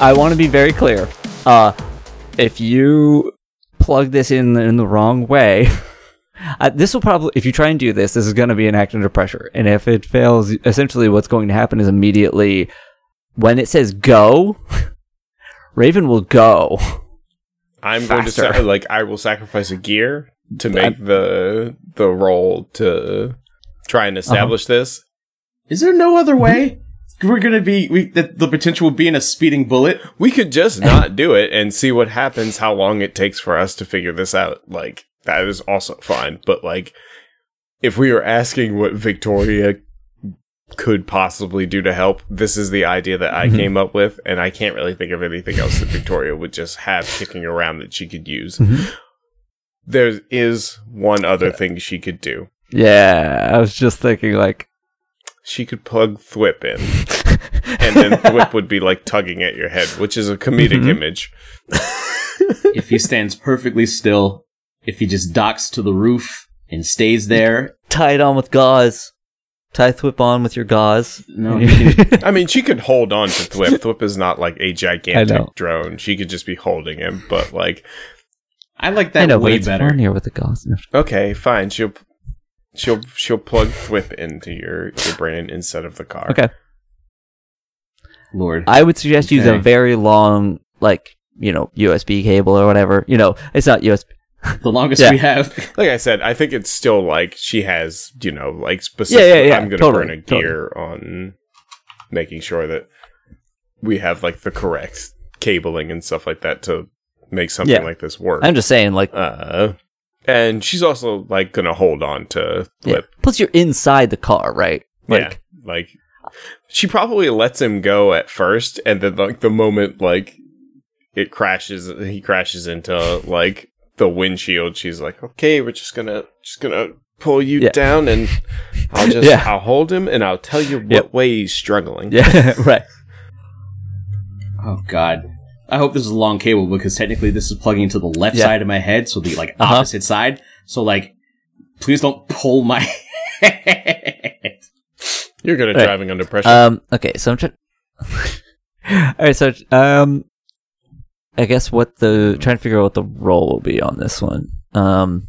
I, I want to be very clear. Uh, if you plug this in in the wrong way, uh, this will probably, if you try and do this, this is going to be an act under pressure. And if it fails, essentially what's going to happen is immediately when it says go, Raven will go. I'm going to sa- like I will sacrifice a gear to make the the roll to try and establish this. Is there no other way? We're gonna be we the, the potential of being a speeding bullet. We could just not do it and see what happens, how long it takes for us to figure this out. Like, that is also fine. But, like, if we were asking what Victoria could possibly do to help, this is the idea that I Mhm. came up with, and I can't really think of anything else that Victoria would just have kicking around that she could use. Mhm. There is one other thing she could do. Yeah, I was just thinking like, She could plug Thwip in, and then Thwip would be like tugging at your head, which is a comedic Mhm. image. if he stands perfectly still, if he just docks to the roof and stays there, tie it on with gauze. Tie Thwip on with your gauze. no, I mean, she could hold on to Thwip. Thwip is not like a gigantic drone. She could just be holding him, but like, I like I that know, but way it's better. funnier with the gauze. okay, fine. She'll she'll she'll plug Thwip into your your brain instead of the car. Okay. Lord, I would suggest use a very long, like, you know, USB cable or whatever. You know, it's not USB. the longest Yeah. we have. Like I said, I think it's still like she has, you know, like specific. Yeah, yeah, yeah, I'm gonna totally, burn a gear on making sure that we have like the correct cabling and stuff like that to make something Yeah. like this work. I'm just saying, like, uh, and she's also like gonna hold on to yeah. Plus you're inside the car, right? Like, yeah, like she probably lets him go at first, and then like the moment like it crashes, he crashes into like the windshield. She's like, "Okay, we're just gonna just gonna pull you Yeah. down, and I'll just Yeah. I'll hold him, and I'll tell you what Yep. way he's struggling." yeah, right. Oh God. I hope this is a long cable because technically this is plugging to the left Yeah. side of my head, so the like Uh-huh. opposite side. So like, please don't pull my head. You're good at Right. driving under pressure. Um. Okay. So I'm trying. All right. So um, I guess what the trying to figure out what the roll will be on this one. Um,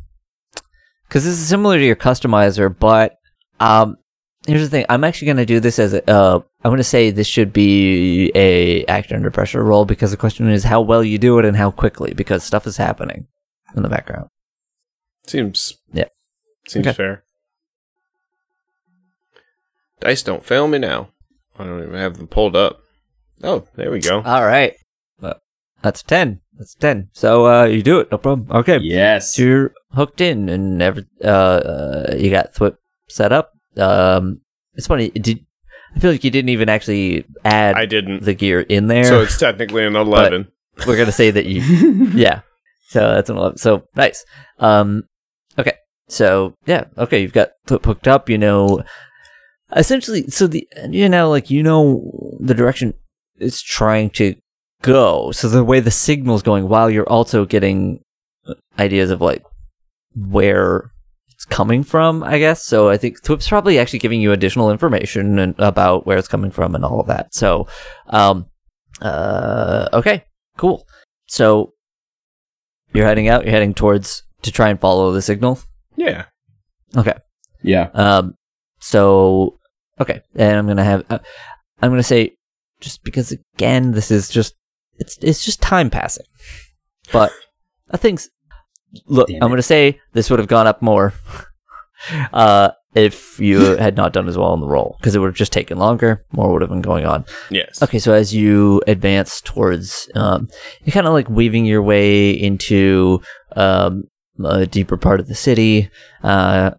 because this is similar to your customizer, but um, here's the thing. I'm actually going to do this as a. Uh, I'm going to say this should be a act under pressure roll because the question is how well you do it and how quickly because stuff is happening in the background. seems Yeah. seems Okay. fair. Dice don't fail me now. I don't even have them pulled up. Oh, there we go. All right. Well, that's ten. That's ten. So uh, you do it. No problem. Okay. yes. You're hooked in and every, uh, uh, you got Thwip set up. Um, it's funny. Did I feel like you didn't even actually add I didn't. the gear in there? So it's technically an 11. We're gonna say that you, yeah. So that's an eleven. So nice. Um, okay. So yeah. Okay. You've got Thwip hooked up. You know, essentially. So the you know like you know the direction it's trying to go. So the way the signal's going, while you're also getting ideas of like where it's coming from, I guess. So I think Thwip's probably actually giving you additional information and about where it's coming from and all of that. So, um, uh, okay, cool. So you're heading out. You're heading towards to try and follow the signal. yeah. Okay. Yeah. Um. So okay, and I'm gonna have. Uh, I'm gonna say just because again, this is just it's it's just time passing, but I think look, Damn I'm gonna say this would have gone up more. uh. If you had not done as well in the roll, because it would have just taken longer, more would have been going on. Yes. Okay, so as you advance towards, um, you're kind of like weaving your way into um, a deeper part of the city, uh,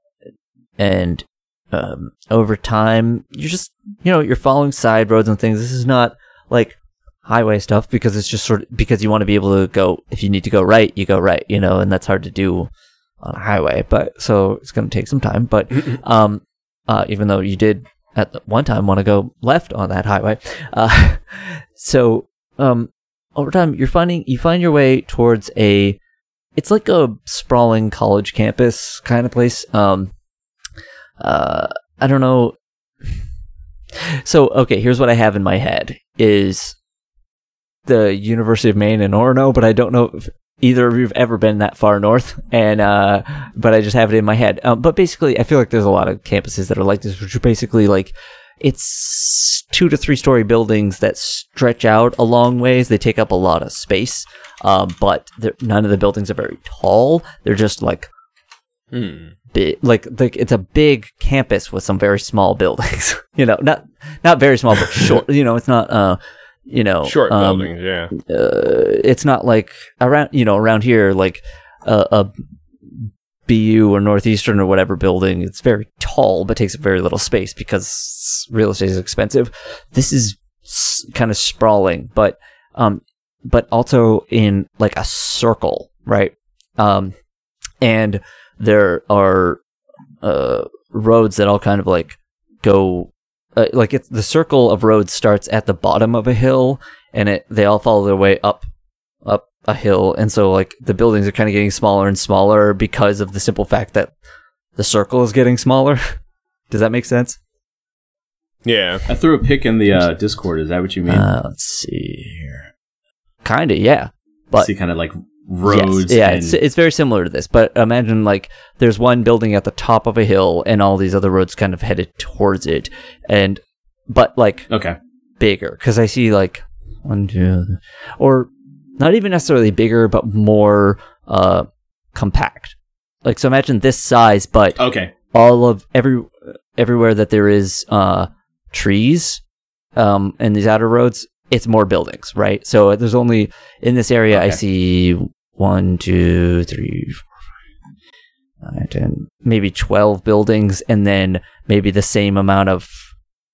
and um, over time, you're just, you know, you're following side roads and things. This is not like highway stuff because it's just sort of because you want to be able to go. If you need to go right, you go right, you know, and that's hard to do on a highway. But so it's going to take some time. But um, uh, even though you did at one time want to go left on that highway. Uh, so um, over time, you're finding you find your way towards a. It's like a sprawling college campus kind of place. Um, uh, I don't know. So okay, here's what I have in my head: is the University of Maine in Orono, but I don't know if either of you've ever been that far north. And uh, but I just have it in my head. Um, but basically, I feel like there's a lot of campuses that are like this, which are basically like it's two to three story buildings that stretch out a long ways. They take up a lot of space, um, but none of the buildings are very tall. They're just like Hmm. big, like like it's a big campus with some very small buildings. you know, not not very small, but short. You know, it's not uh, you know, Short um, buildings, yeah. uh, it's not like around you know around here like a, a BU or Northeastern or whatever building. It's very tall but takes up very little space because real estate is expensive. This is kind of sprawling, but um, but also in like a circle, right? Um, and there are uh roads that all kind of like go uh, like it's the circle of roads starts at the bottom of a hill and it they all follow their way up up a hill and so like the buildings are kind of getting smaller and smaller because of the simple fact that the circle is getting smaller does that make sense Yeah. I threw a pic in the uh, Discord. Is that what you mean? uh, let's see here kind of yeah but See, kind of like roads. Yes, yeah, and, it's it's very similar to this. But imagine like there's one building at the top of a hill, and all these other roads kind of headed towards it, and but like okay. bigger because I see like one, two, or not even necessarily bigger, but more uh compact. Like so, imagine this size, but Okay. all of every everywhere that there is uh trees um in these outer roads it's more buildings right so there's only in this area i see one two three four five nine ten maybe 12 buildings and then maybe the same amount of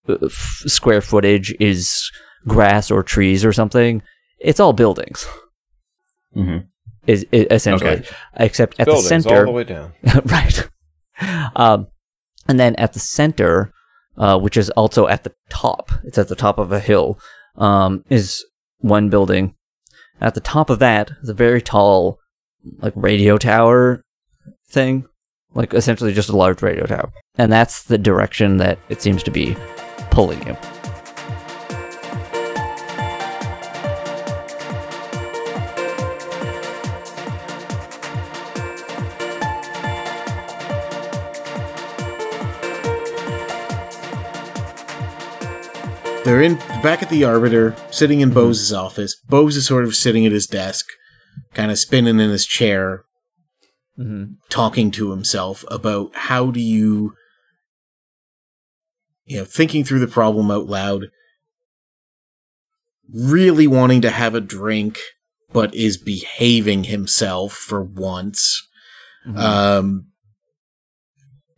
uh, f- square footage is grass or trees or something it's all buildings hmm is, is essentially Okay. except at buildings the center all the way down. right. Um, and then at the center, uh, which is also at the top, it's at the top of a hill, um, is one building. At the top of that is a very tall, like radio tower thing, like essentially just a large radio tower, and that's the direction that it seems to be pulling you. They're in back at the Arbiter, sitting in Bose's office. Bose is sort of sitting at his desk, kind of spinning in his chair, Mm-hmm. talking to himself about how do you, you know, thinking through the problem out loud, really wanting to have a drink, but is behaving himself for once. Um,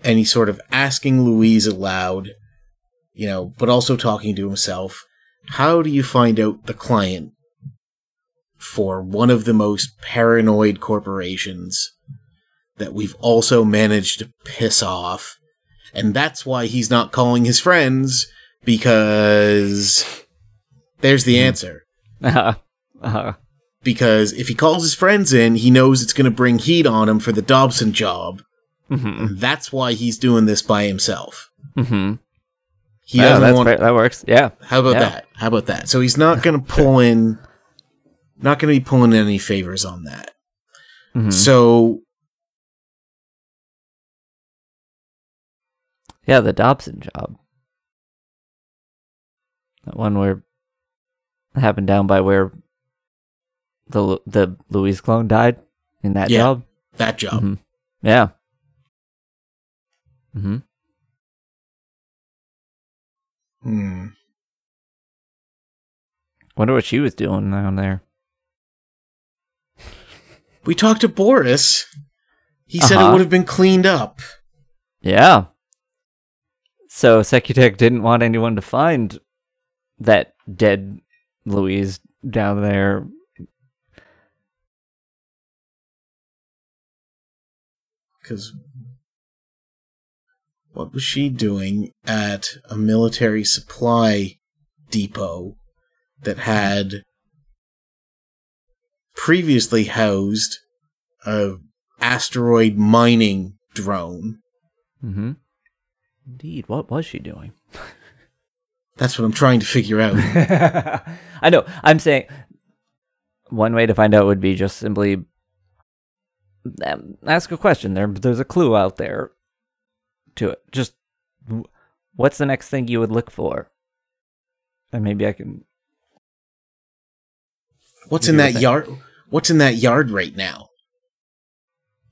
and he's sort of asking Louise aloud, you know, but also talking to himself. How do you find out the client for one of the most paranoid corporations that we've also managed to piss off? And that's why he's not calling his friends because there's the answer. Uh, uh, Because if he calls his friends in, he knows it's going to bring heat on him for the Dobson job. mm-hmm. That's why he's doing this by himself. Mm-hmm. He yeah, doesn't that's want. fair. that works. Yeah. How about Yeah. that? How about that? So he's not going to pull in, not going to be pulling any favors on that. Mhm. So Yeah, the Dobson job. That one where happened down by where the the Louise clone died in that Yeah. job. that job. Mhm. Yeah. hmm Hmm. Wonder what she was doing down there. We talked to Boris. He said it Uh-huh. would have been cleaned up. Yeah. So Secutech didn't want anyone to find that dead Louise down there. Because what was she doing at a military supply depot that had previously housed a asteroid mining drone? Mm-hmm. Indeed, what was she doing? That's what I'm trying to figure out. I know. I'm saying one way to find out would be just simply um, ask a question. There, there's a clue out there to it. Just what's the next thing you would look for? And maybe I can. What's in that yard? What's in that yard right now?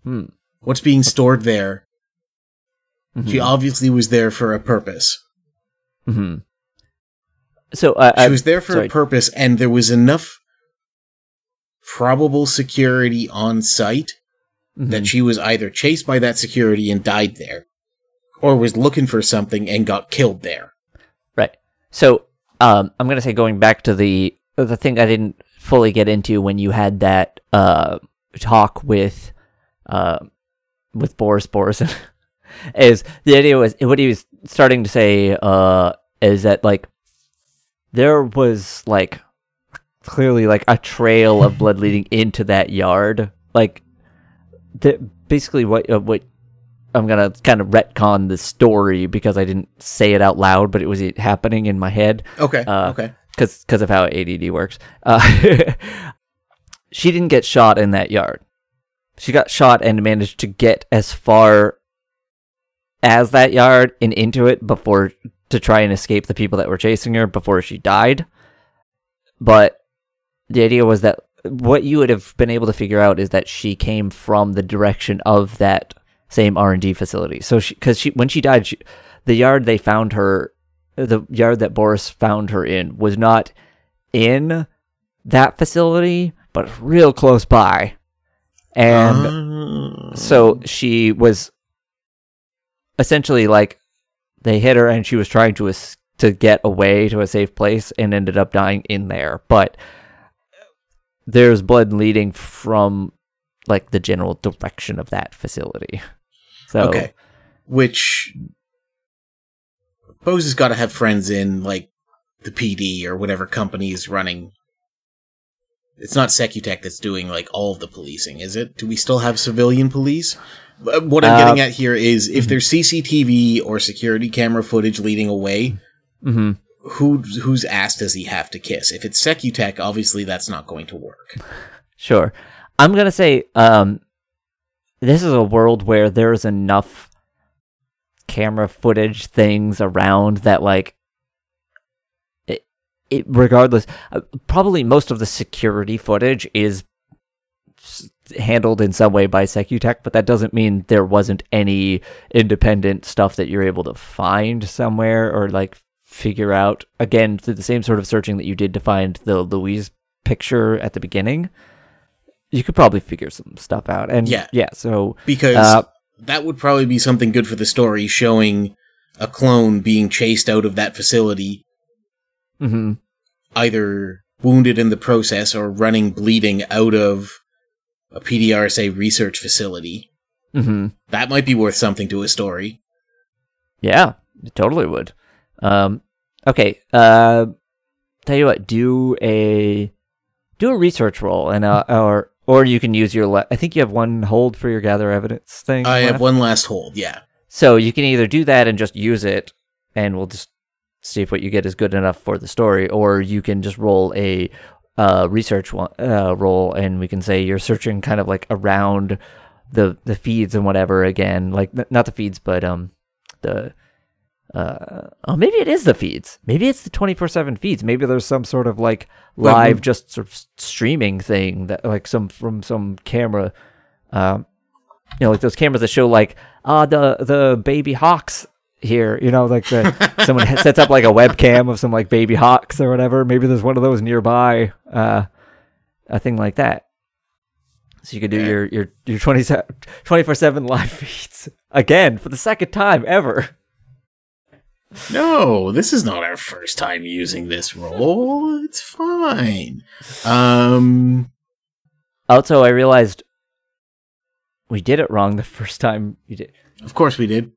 Hmm. What's being stored there? She mhm, obviously was there for a purpose. mhm. So uh, She I, was there for sorry. a purpose, and there was enough probable security on site mhm. that she was either chased by that security and died there, or was looking for something and got killed there. Right. So, um, I'm gonna say going back to the the thing I didn't fully get into when you had that uh talk with uh with Boris Boris is the idea was what he was starting to say uh is that like there was like clearly like a trail of blood leading into that yard like the, basically what uh, what I'm gonna kind of retcon the story because I didn't say it out loud, but it was happening in my head Okay. Uh, okay. because because of how ADD works. Uh, she didn't get shot in that yard. She got shot and managed to get as far as that yard and into it before to try and escape the people that were chasing her before she died. But the idea was that what you would have been able to figure out is that she came from the direction of that same R and D facility. So because she when she died, she, the yard they found her, the yard that Boris found her in was not in that facility, but real close by, and Ah. so she was essentially like they hit her and she was trying to es- to get away to a safe place and ended up dying in there but there's blood leading from like the general direction of that facility so Okay. Which Bose has got to have friends in like the PD or whatever company is running. It's not Secutech that's doing like all of the policing, is it? Do we still have civilian police? Uh, What I'm Uh, getting at here is if there's CCTV or security camera footage leading away, hmm who whose ass does he have to kiss? If it's Secutech, obviously that's not going to work. Sure. I'm going to say um this is a world where there's enough camera footage things around that like it, it regardless uh, probably most of the security footage is handled in some way by Secutech, but that doesn't mean there wasn't any independent stuff that you're able to find somewhere or like figure out again through the same sort of searching that you did to find the Louise picture at the beginning. You could probably figure some stuff out. And Yeah. yeah, so Because Uh, that would probably be something good for the story, showing a clone being chased out of that facility mhm. either wounded in the process or running bleeding out of a PDRSA research facility. Mhm. That might be worth something to a story. Yeah, it totally would. Um, okay. Uh, tell you what, do a do a research roll and uh, or or you can use your. I think you have one hold for your gather evidence thing. I have one last hold, yeah. So you can either do that and just use it, and we'll just see if what you get is good enough for the story, or you can just roll a uh, research one, uh, roll, and we can say you're searching kind of like around the the feeds and whatever again, like not the feeds, but um the uh oh maybe it is the feeds, maybe it's the twenty four seven feeds, maybe there's some sort of like live just sort of streaming thing that like some from some camera um you know like those cameras that show like uh the the baby hawks here you know like the someone sets up like a webcam of some like baby hawks or whatever. Maybe there's one of those nearby uh a thing like that. So you could do Yeah. your your your 24 7 live feeds again for the second time ever No, this is not our first time using this roll. It's fine. Um also i realized we did it wrong the first time you did of course we did.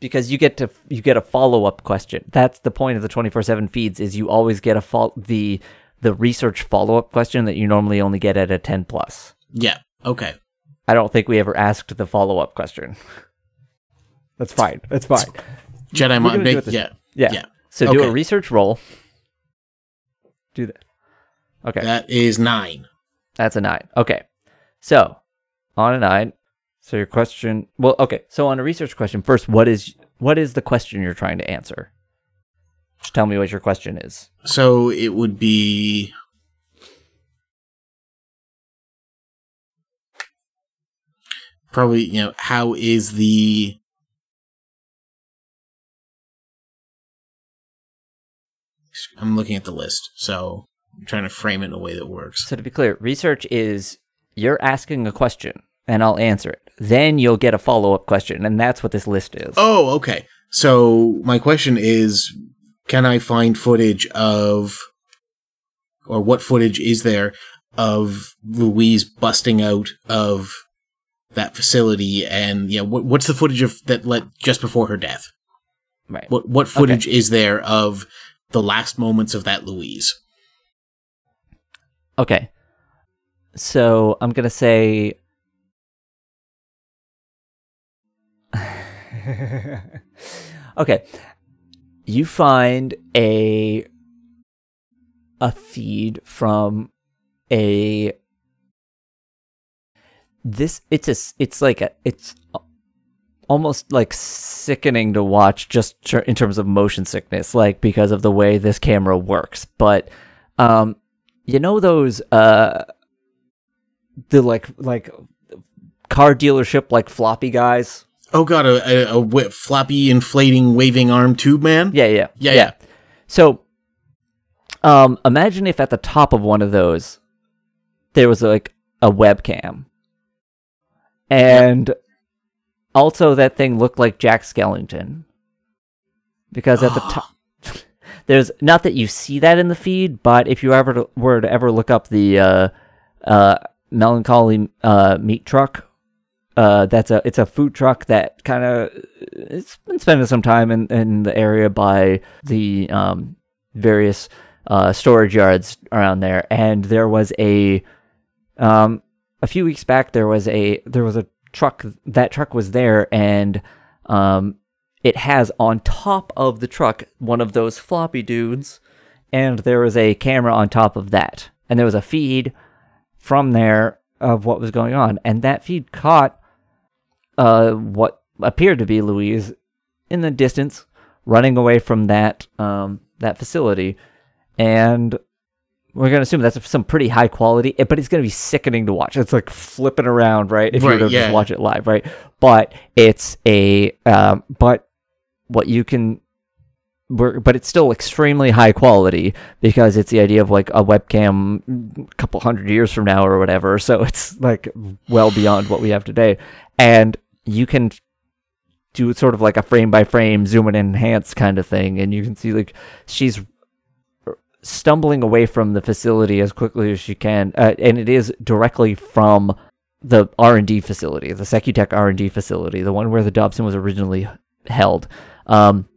because you get to you get a follow up question. That's the point of the twenty four seven feeds is you always get a fol- the the research follow up question that you normally only get at a ten plus. Yeah. Okay. I don't think we ever asked the follow up question. That's fine. That's fine. Jedi mind gonna do it this yeah. Yeah. Yeah. So do a research roll. Do that. Okay. That is nine. That's a nine. Okay. So on a nine. So your question well, okay. So on a research question, first, what is what is the question you're trying to answer? Just tell me what your question is. So it would be. Probably, you know, how is the. I'm looking at the list, so I'm trying to frame it in a way that works. So to be clear, research is you're asking a question and I'll answer it. Then you'll get a follow up question, and that's what this list is. Oh, okay. So my question is can I find footage of or what footage is there of Louise busting out of that facility and you know what, what's the footage of that let just before her death? Right. What what footage is there of the last moments of that Louise? Okay. So I'm gonna say. okay, you find a a feed from a this it's a it's like a it's almost like sickening to watch just tr- in terms of motion sickness like because of the way this camera works. But um you know those uh the like like car dealership like floppy guys? Oh god, a, a, a floppy inflating waving arm tube man? yeah. Yeah Yeah, yeah. so um imagine if at the top of one of those there was like a webcam. And also that thing looked like jack skellington. Because at the top there's not that you see that in the feed, but if you ever to, were to ever look up the uh, uh, melancholy uh, meat truck, uh, that's a it's a food truck that kind of it's been spending some time in, in the area by the um, various uh, storage yards around there, and there was a um, a few weeks back there was a there was a truck that truck was there and um, it has on top of the truck one of those floppy dudes, and there was a camera on top of that, and there was a feed from there of what was going on, and that feed caught uh, what appeared to be Louise in the distance, running away from that um, that facility, and we're gonna assume that's some pretty high quality, eh, but it's gonna be sickening to watch. It's like flipping around, right? If you Right, were to yeah. just watch it live, right? But it's a um, but what you can we're, but it's still extremely high quality because it's the idea of like a webcam a couple hundred years from now or whatever. So it's like well beyond what we have today. And you can do sort of like a frame by frame zoom and enhance kind of thing. And you can see like she's stumbling away from the facility as quickly as she can. Uh, and it is directly from the R&D facility, the Secutech R&D facility, the one where the Dobson was originally held. Um,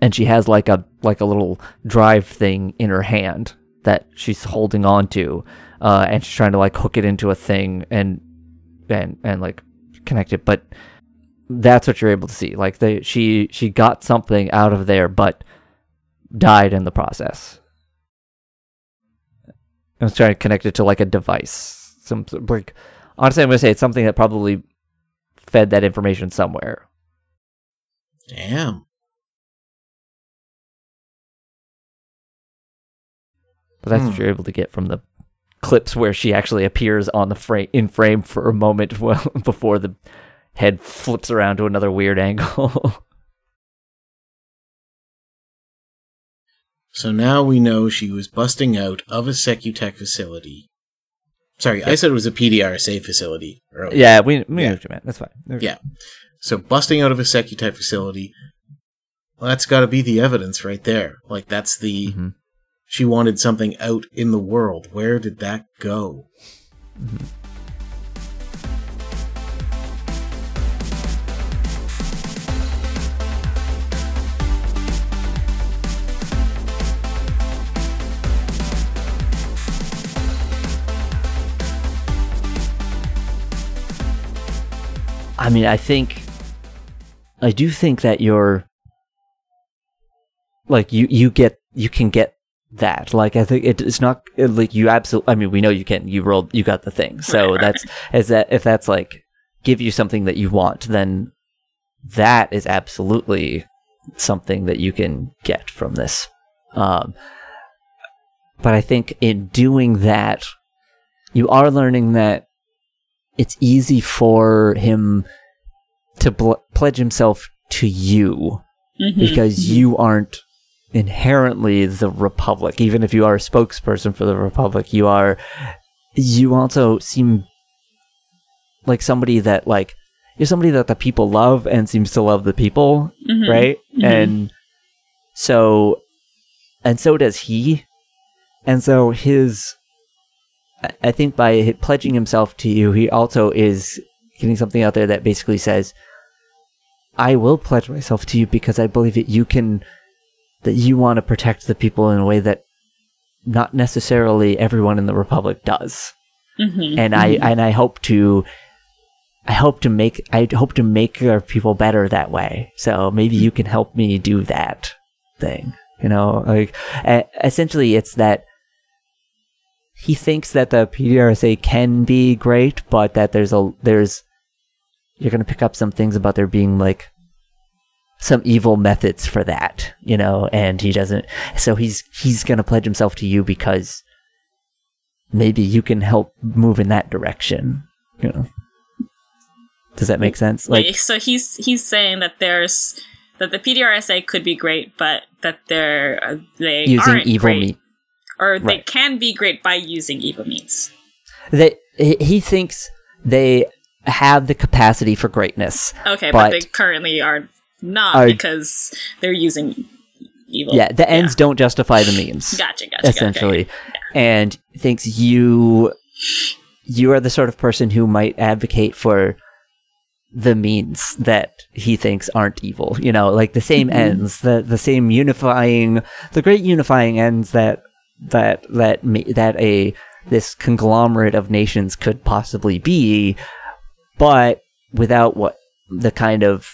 and she has like a like a little drive thing in her hand that she's holding on to, uh, and she's trying to like hook it into a thing and and and like connect it. But that's what you're able to see. Like they she she got something out of there, but died in the process. I was trying to connect it to like a device. Some like honestly, I'm gonna say it's something that probably fed that information somewhere. Damn. But that's what Hmm. you're able to get from the clips where she actually appears on the frame in frame for a moment well, before the head flips around to another weird angle. So now we know she was busting out of a Secutech facility. Sorry, I said it was a PDRSA facility. earlier. yeah, we we Yeah. you. That's fine. Yeah. So busting out of a Secutech facility, well, that's got to be the evidence right there. Like that's the Mhm. she wanted something out in the world. Where did that go? I mean, I think I do think that you're like you you get you can get that. Like I think it, it's not like you absolutely. I mean, we know you can. You rolled. You got the thing. So Right, right. that's is that if that's like give you something that you want, then that is absolutely something that you can get from this. Um, but I think in doing that, you are learning that it's easy for him to pledge himself to you Mhm, because mhm. you aren't inherently the republic. Even if you are a spokesperson for the republic you are you also seem like somebody that like you're somebody that the people love and seems to love the people Mhm, right? Mhm. and so and so does he. And so his I- think by pledging himself to you he also is getting something out there that basically says i will pledge myself to you because i believe that you can that you want to protect the people in a way that not necessarily everyone in the republic does Mhm, and I mhm. and I hope to I hope to make I hope to make our people better that way. So maybe you can help me do that thing. You know, like essentially, it's that he thinks that the PDRSA can be great, but that there's a there's you're gonna pick up some things about there being like some evil methods for that, you know, and he doesn't. So he's he's gonna pledge himself to you because maybe you can help move in that direction. You know, does that make sense? Like, so he's he's saying that there's that the PDRSA could be great, but that they're uh, they using aren't evil great, meat. Or they can be great by using evil means. They he thinks they have the capacity for greatness. Okay, but, But- they currently are not Are- because they're using evil. Yeah, the ends don't justify the means. Gotcha, gotcha. essentially, Gotcha. and thinks you you are the sort of person who might advocate for the means that he thinks aren't evil. You know, like the same Mm-hmm. ends, the the same unifying, the great unifying ends that that that that a this conglomerate of nations could possibly be, but without what the kind of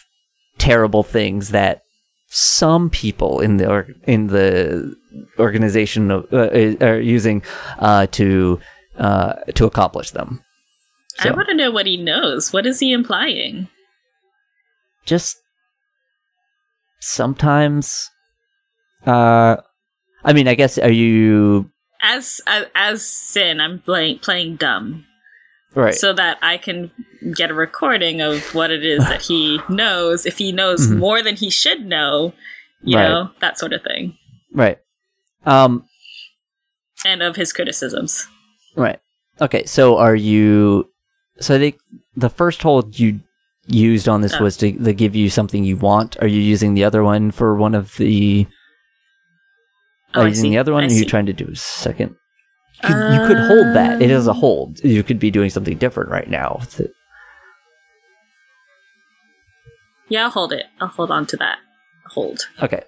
terrible things that some people in the or, in the organization of, uh, are using uh, to uh, to accomplish them. I want to know what he knows. What is he implying? just sometimes uh i mean i guess are you As as, as Sin, I'm playing playing dumb, right so that I can get a recording of what it is that he knows. If he knows Mhm. more than he should know, you Right. know that sort of thing, right um and of his criticisms. right okay so are you so i think the first hold you used on this Oh. was to, to give you something you want are you using the other one for one of the Oh, using see. the other one you're trying to do a second you could, you could hold that it is a Um, hold you could be doing something different right now Yeah, I'll hold it. I'll hold on to that. Hold. Okay.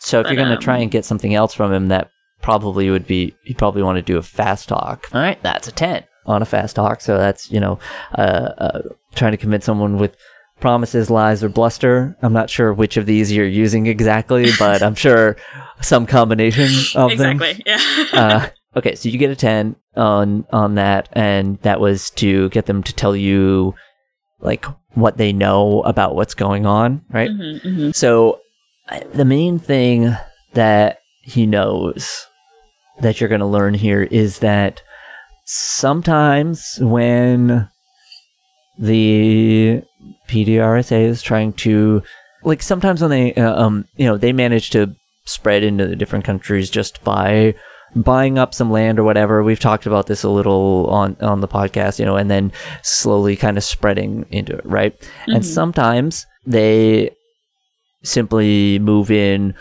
So if But, you're going to try um, and get something else from him, that probably would be, you probably want to do a fast talk. All right, that's a 10 on a fast talk. So that's, you know, uh, uh, trying to convince someone with promises, lies, or bluster. I'm not sure which of these you're using exactly, but I'm sure some combination of them. exactly. Yeah. Uh, okay, so you get a 10 on on that, and that was to get them to tell you, like, what they know about what's going on, right? Mhm, mhm. So, the main thing that he knows that you're going to learn here is that sometimes when the PDRSA is trying to, like, sometimes when they, uh, um, you know, they manage to spread into the different countries just by buying up some land or whatever. We've talked about this a little on on the podcast, you know, and then slowly kind of spreading into it, right? And Mhm. sometimes they simply move in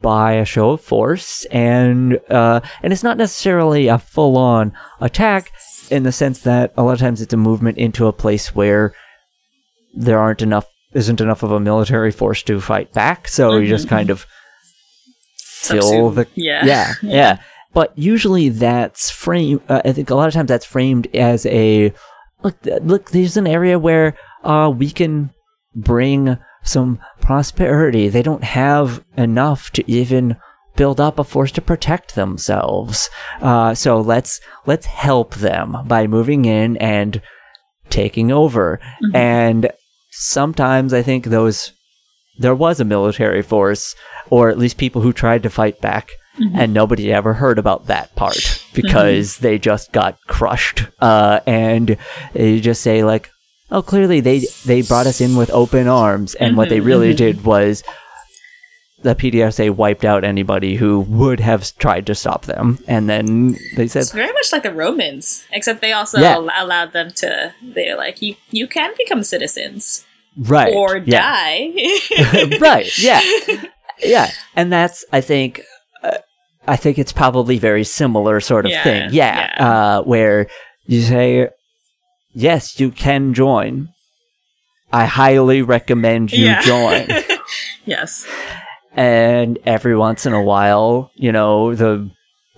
by a show of force and uh, and it's not necessarily a full on attack in the sense that a lot of times it's a movement into a place where there aren't enough isn't enough of a military force to fight back so you just Mhm, kind of fill the Yeah. yeah, yeah. But usually that's framed. Uh, I think a lot of times that's framed as a look. Look, there's an area where uh, we can bring some prosperity. They don't have enough to even build up a force to protect themselves. Uh, so let's let's help them by moving in and taking over. And sometimes I think those there was a military force, or at least people who tried to fight back, mm-hmm. and nobody ever heard about that part mm-hmm. because they just got crushed. Uh, and you just say like, "Oh, clearly they they brought us in with open arms," and what they mm-hmm. really did was the PDSA wiped out anybody who would have tried to stop them, and then they said, It's very much like the Romans, except they also Yeah. al- allowed them to. They're like, you you can become citizens "Right, or yeah. die. right yeah yeah and that's i think uh, i think it's probably very similar sort of Yeah, thing yeah. Uh, where you say yes you can join i highly recommend you join yes. And every once in a while you know the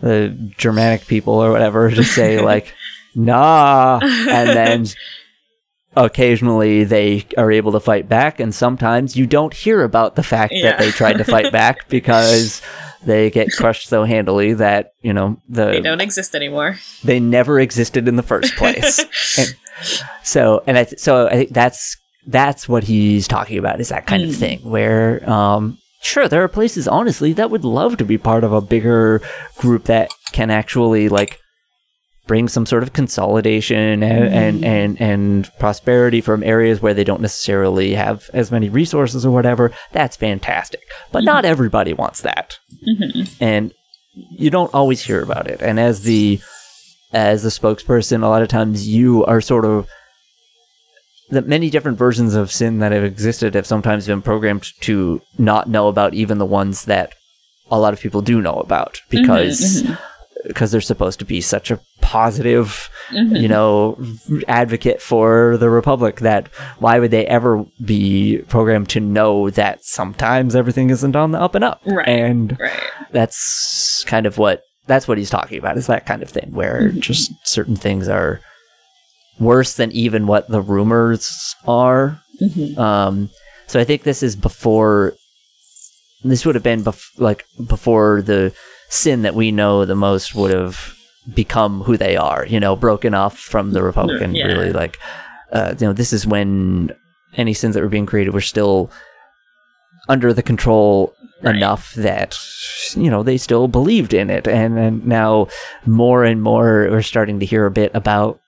the germanic people or whatever just say like nah and then occasionally they are able to fight back and sometimes you don't hear about the fact Yeah. that they tried to fight back because they get crushed so handily that you know the They don't exist anymore. they never existed in the first place. and so, and I th- so I think that's that's what he's talking about is that kind of thing where, um, sure, there are places honestly that would love to be part of a bigger group that can actually like bring some sort of consolidation and and, and and prosperity from areas where they don't necessarily have as many resources or whatever. That's fantastic, but mm-hmm. not everybody wants that. Mm-hmm. And you don't always hear about it. And as the as the spokesperson, a lot of times you are sort of the many different versions of sin that have existed have sometimes been programmed to not know about even the ones that a lot of people do know about mm-hmm, because mm-hmm. because they're supposed to be such a positive mm-hmm. you know advocate for the republic that why would they ever be programmed to know that sometimes everything isn't on the up and up Right. and Right. that's kind of what that's what he's talking about is that kind of thing where just certain things are worse than even what the rumors are um so i think this is before this would have been bef- like before the sin that we know the most would have become who they are you know broken off from the republican Yeah. really like uh, you know this is when any sins that were being created were still under the control Right. enough that you know they still believed in it and, and now more and more we're starting to hear a bit about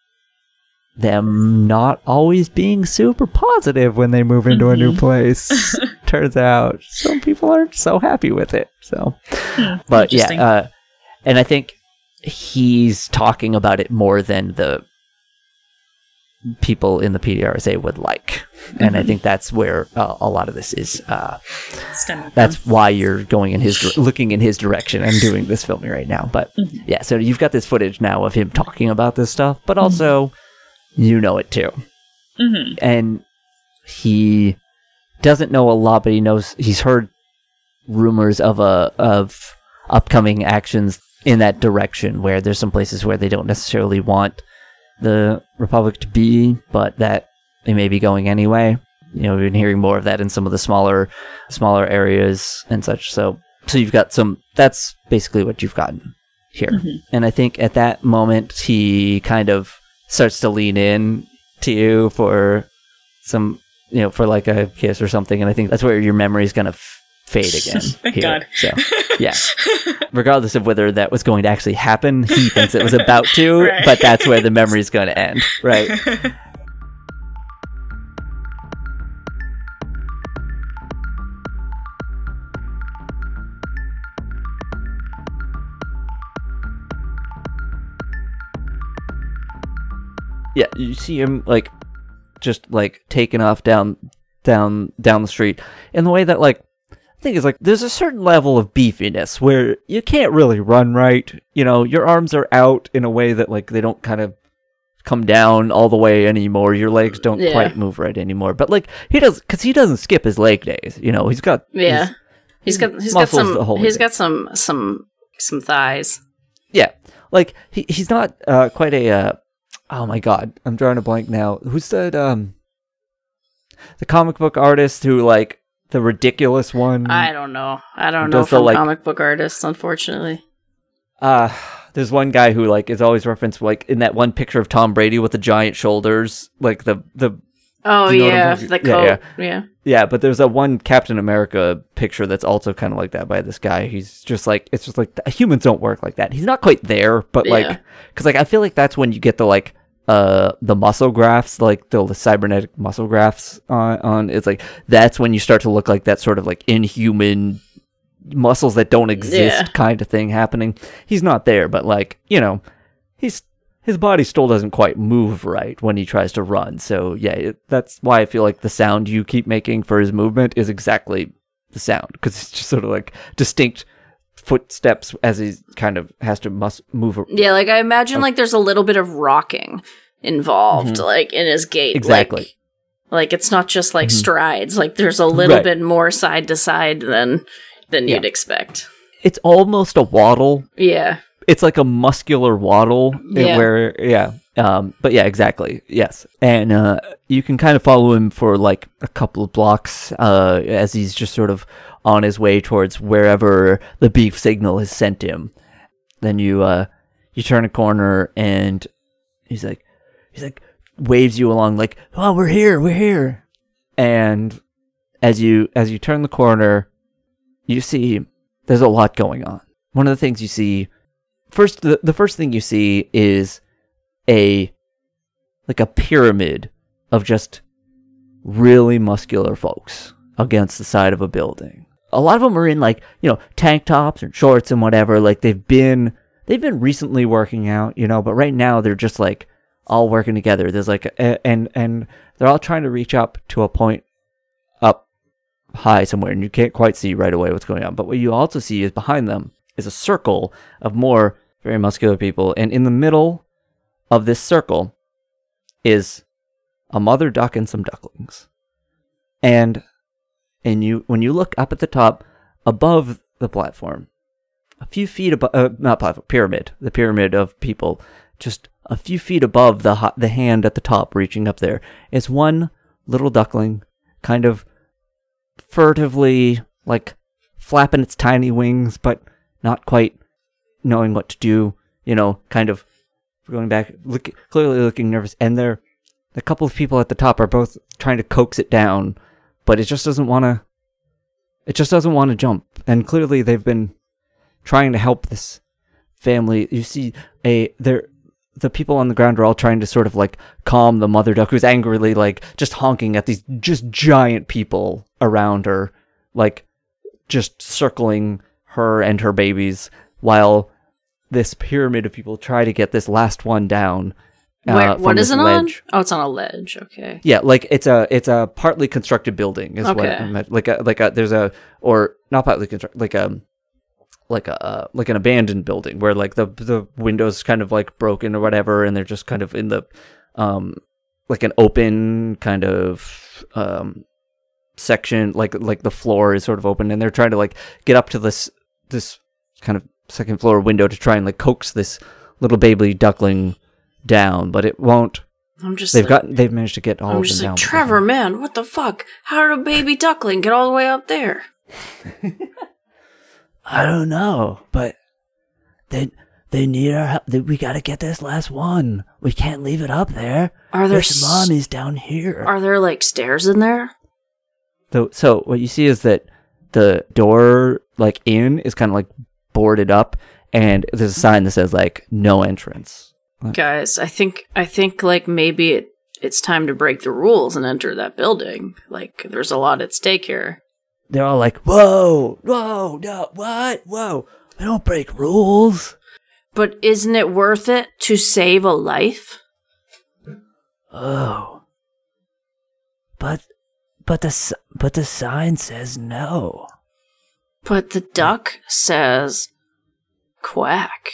them not always being super positive when they move into a new Mm-hmm. place turns out some people aren't so happy with it so. But yeah uh, and i think he's talking about it more than the people in the pdrsa would like. And i think that's where uh, a lot of this is uh, that's why you're going in his dir- looking in his direction and doing this filming right now. But yeah so you've got this footage now of him talking about this stuff but also you know it too. Mhm. and he doesn't know a lot but he knows he's heard rumors of a of upcoming actions in that direction where there's some places where they don't necessarily want the republic to be but that they may be going anyway. You know we've been hearing more of that in some of the smaller smaller areas and such. So so you've got some that's basically what you've gotten here. And i think at that moment he kind of starts to lean in to you for some you know for like a kiss or something and i think that's where your memory's gonna f- fade again Thank here. God. so yeah regardless of whether that was going to actually happen he thinks it was about to Right. but that's where the memory's going to end right yeah you see him like just like taking off down down down the street in the way that like I think is like there's a certain level of beefiness where you can't really run right. You know, your arms are out in a way that like they don't kind of come down all the way anymore. Your legs don't Yeah. quite move right anymore. But like he does because he doesn't skip his leg days. You know, he's got Yeah. he's- He's got he's got some he's way. got some some some thighs. Yeah, like he he's not uh, quite a. Uh, oh my god, I'm drawing a blank now. Who's that? Um, the comic book artist who like the ridiculous one. I don't know. I don't know Does the, from like- comic book artists, unfortunately. Uh there's one guy who like is always referenced like in that one picture of Tom Brady with the giant shoulders, like the the Oh you know yeah, the Yeah, coat. yeah. Yeah, yeah, but there's a one Captain America picture that's also kind of like that by this guy. He's just like it's just like humans don't work like that. He's not quite there, but Yeah. like cuz like I feel like that's when you get the like uh the muscle grafts like the, the cybernetic muscle grafts on on it's like that's when you start to look like that sort of like inhuman muscles that don't exist Yeah. kind of thing happening. He's not there, but like, you know, he's his body still doesn't quite move right when he tries to run. So yeah, it, that's why I feel like the sound you keep making for his movement is exactly the sound because it's just sort of like distinct footsteps as he kind of has to mus- move. ar- yeah. Like I imagine, like there's a little bit of rocking involved, like in his gait. Mm-hmm. Exactly. Like, like it's not just like Mhm. strides. Like there's a little Right. bit more side to side than than Yeah. you'd expect. It's almost a waddle. Yeah. It's like a muscular waddle Yeah. where yeah. Um, but yeah, exactly. Yes, and uh, you can kind of follow him for like a couple of blocks uh, as he's just sort of on his way towards wherever the beef signal has sent him. Then you uh, you turn a corner and he's like he's like waves you along like oh we're here we're here and as you as you turn the corner you see there's a lot going on one of the things you see first the, the first thing you see is a like a pyramid of just really muscular folks against the side of a building. A lot of them are in like you know tank tops and shorts and whatever like they've been they've been recently working out you know but right now they're just like all working together. There's like a, and and they're all trying to reach up to a point up high somewhere and you can't quite see right away what's going on. But what you also see is behind them is a circle of more very muscular people and in the middle of this circle is a mother duck and some ducklings. And and you when you look up at the top above the platform a few feet above uh, not platform pyramid the pyramid of people just a few feet above the ho- the hand at the top reaching up there is one little duckling kind of furtively like flapping its tiny wings but not quite knowing what to do you know kind of going back look clearly looking nervous. And there a couple of people at the top are both trying to coax it down but it just doesn't want to it just doesn't want to jump. And clearly they've been trying to help this family. You see a they're the people on the ground are all trying to sort of like calm the mother duck who's angrily like just honking at these just giant people around her like just circling her and her babies while this pyramid of people try to get this last one down uh, Where, what is it on? Oh, it's on a ledge. Okay. Yeah, like it's a it's a partly constructed building is what Okay. I meant. like a like a there's a or not partly constructed like a like a uh, like an abandoned building where like the the windows kind of like broken or whatever and they're just kind of in the um like an open kind of um section like like the floor is sort of open and they're trying to like get up to this this kind of second floor window to try and like coax this little baby duckling down but it won't I'm just. they've like, got they've managed to get all I'm of just them like down Trevor, man, what the fuck? How did a baby duckling get all the way up there? I don't know, but they they need our help. We got to get this last one. We can't leave it up there. Are there There's s- mommies down here. Are there like stairs in there? so so what you see is that the door like in is kind of like boarded up, and there's a sign that says like no entrance. Guys, I think I think like maybe it, it's time to break the rules and enter that building. Like there's a lot at stake here. They're all like, "Whoa, whoa, no, what, whoa! We don't break rules." But isn't it worth it to save a life? Oh, but but the but the sign says no. But the duck says quack.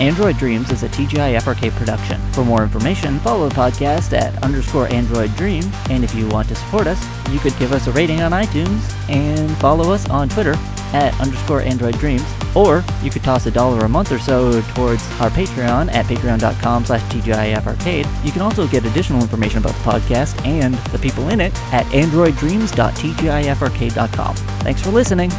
Android Dreams is a TGI FRK production. For more information, follow the podcast at underscore Android Dream. And if you want to support us, you could give us a rating on iTunes and follow us on Twitter at underscore Android Dreams, or you could toss a dollar a month or so towards our Patreon at patreon.com slash TGIF. You can also get additional information about the podcast and the people in it at androiddreams.tgifarcade.com. Thanks for listening.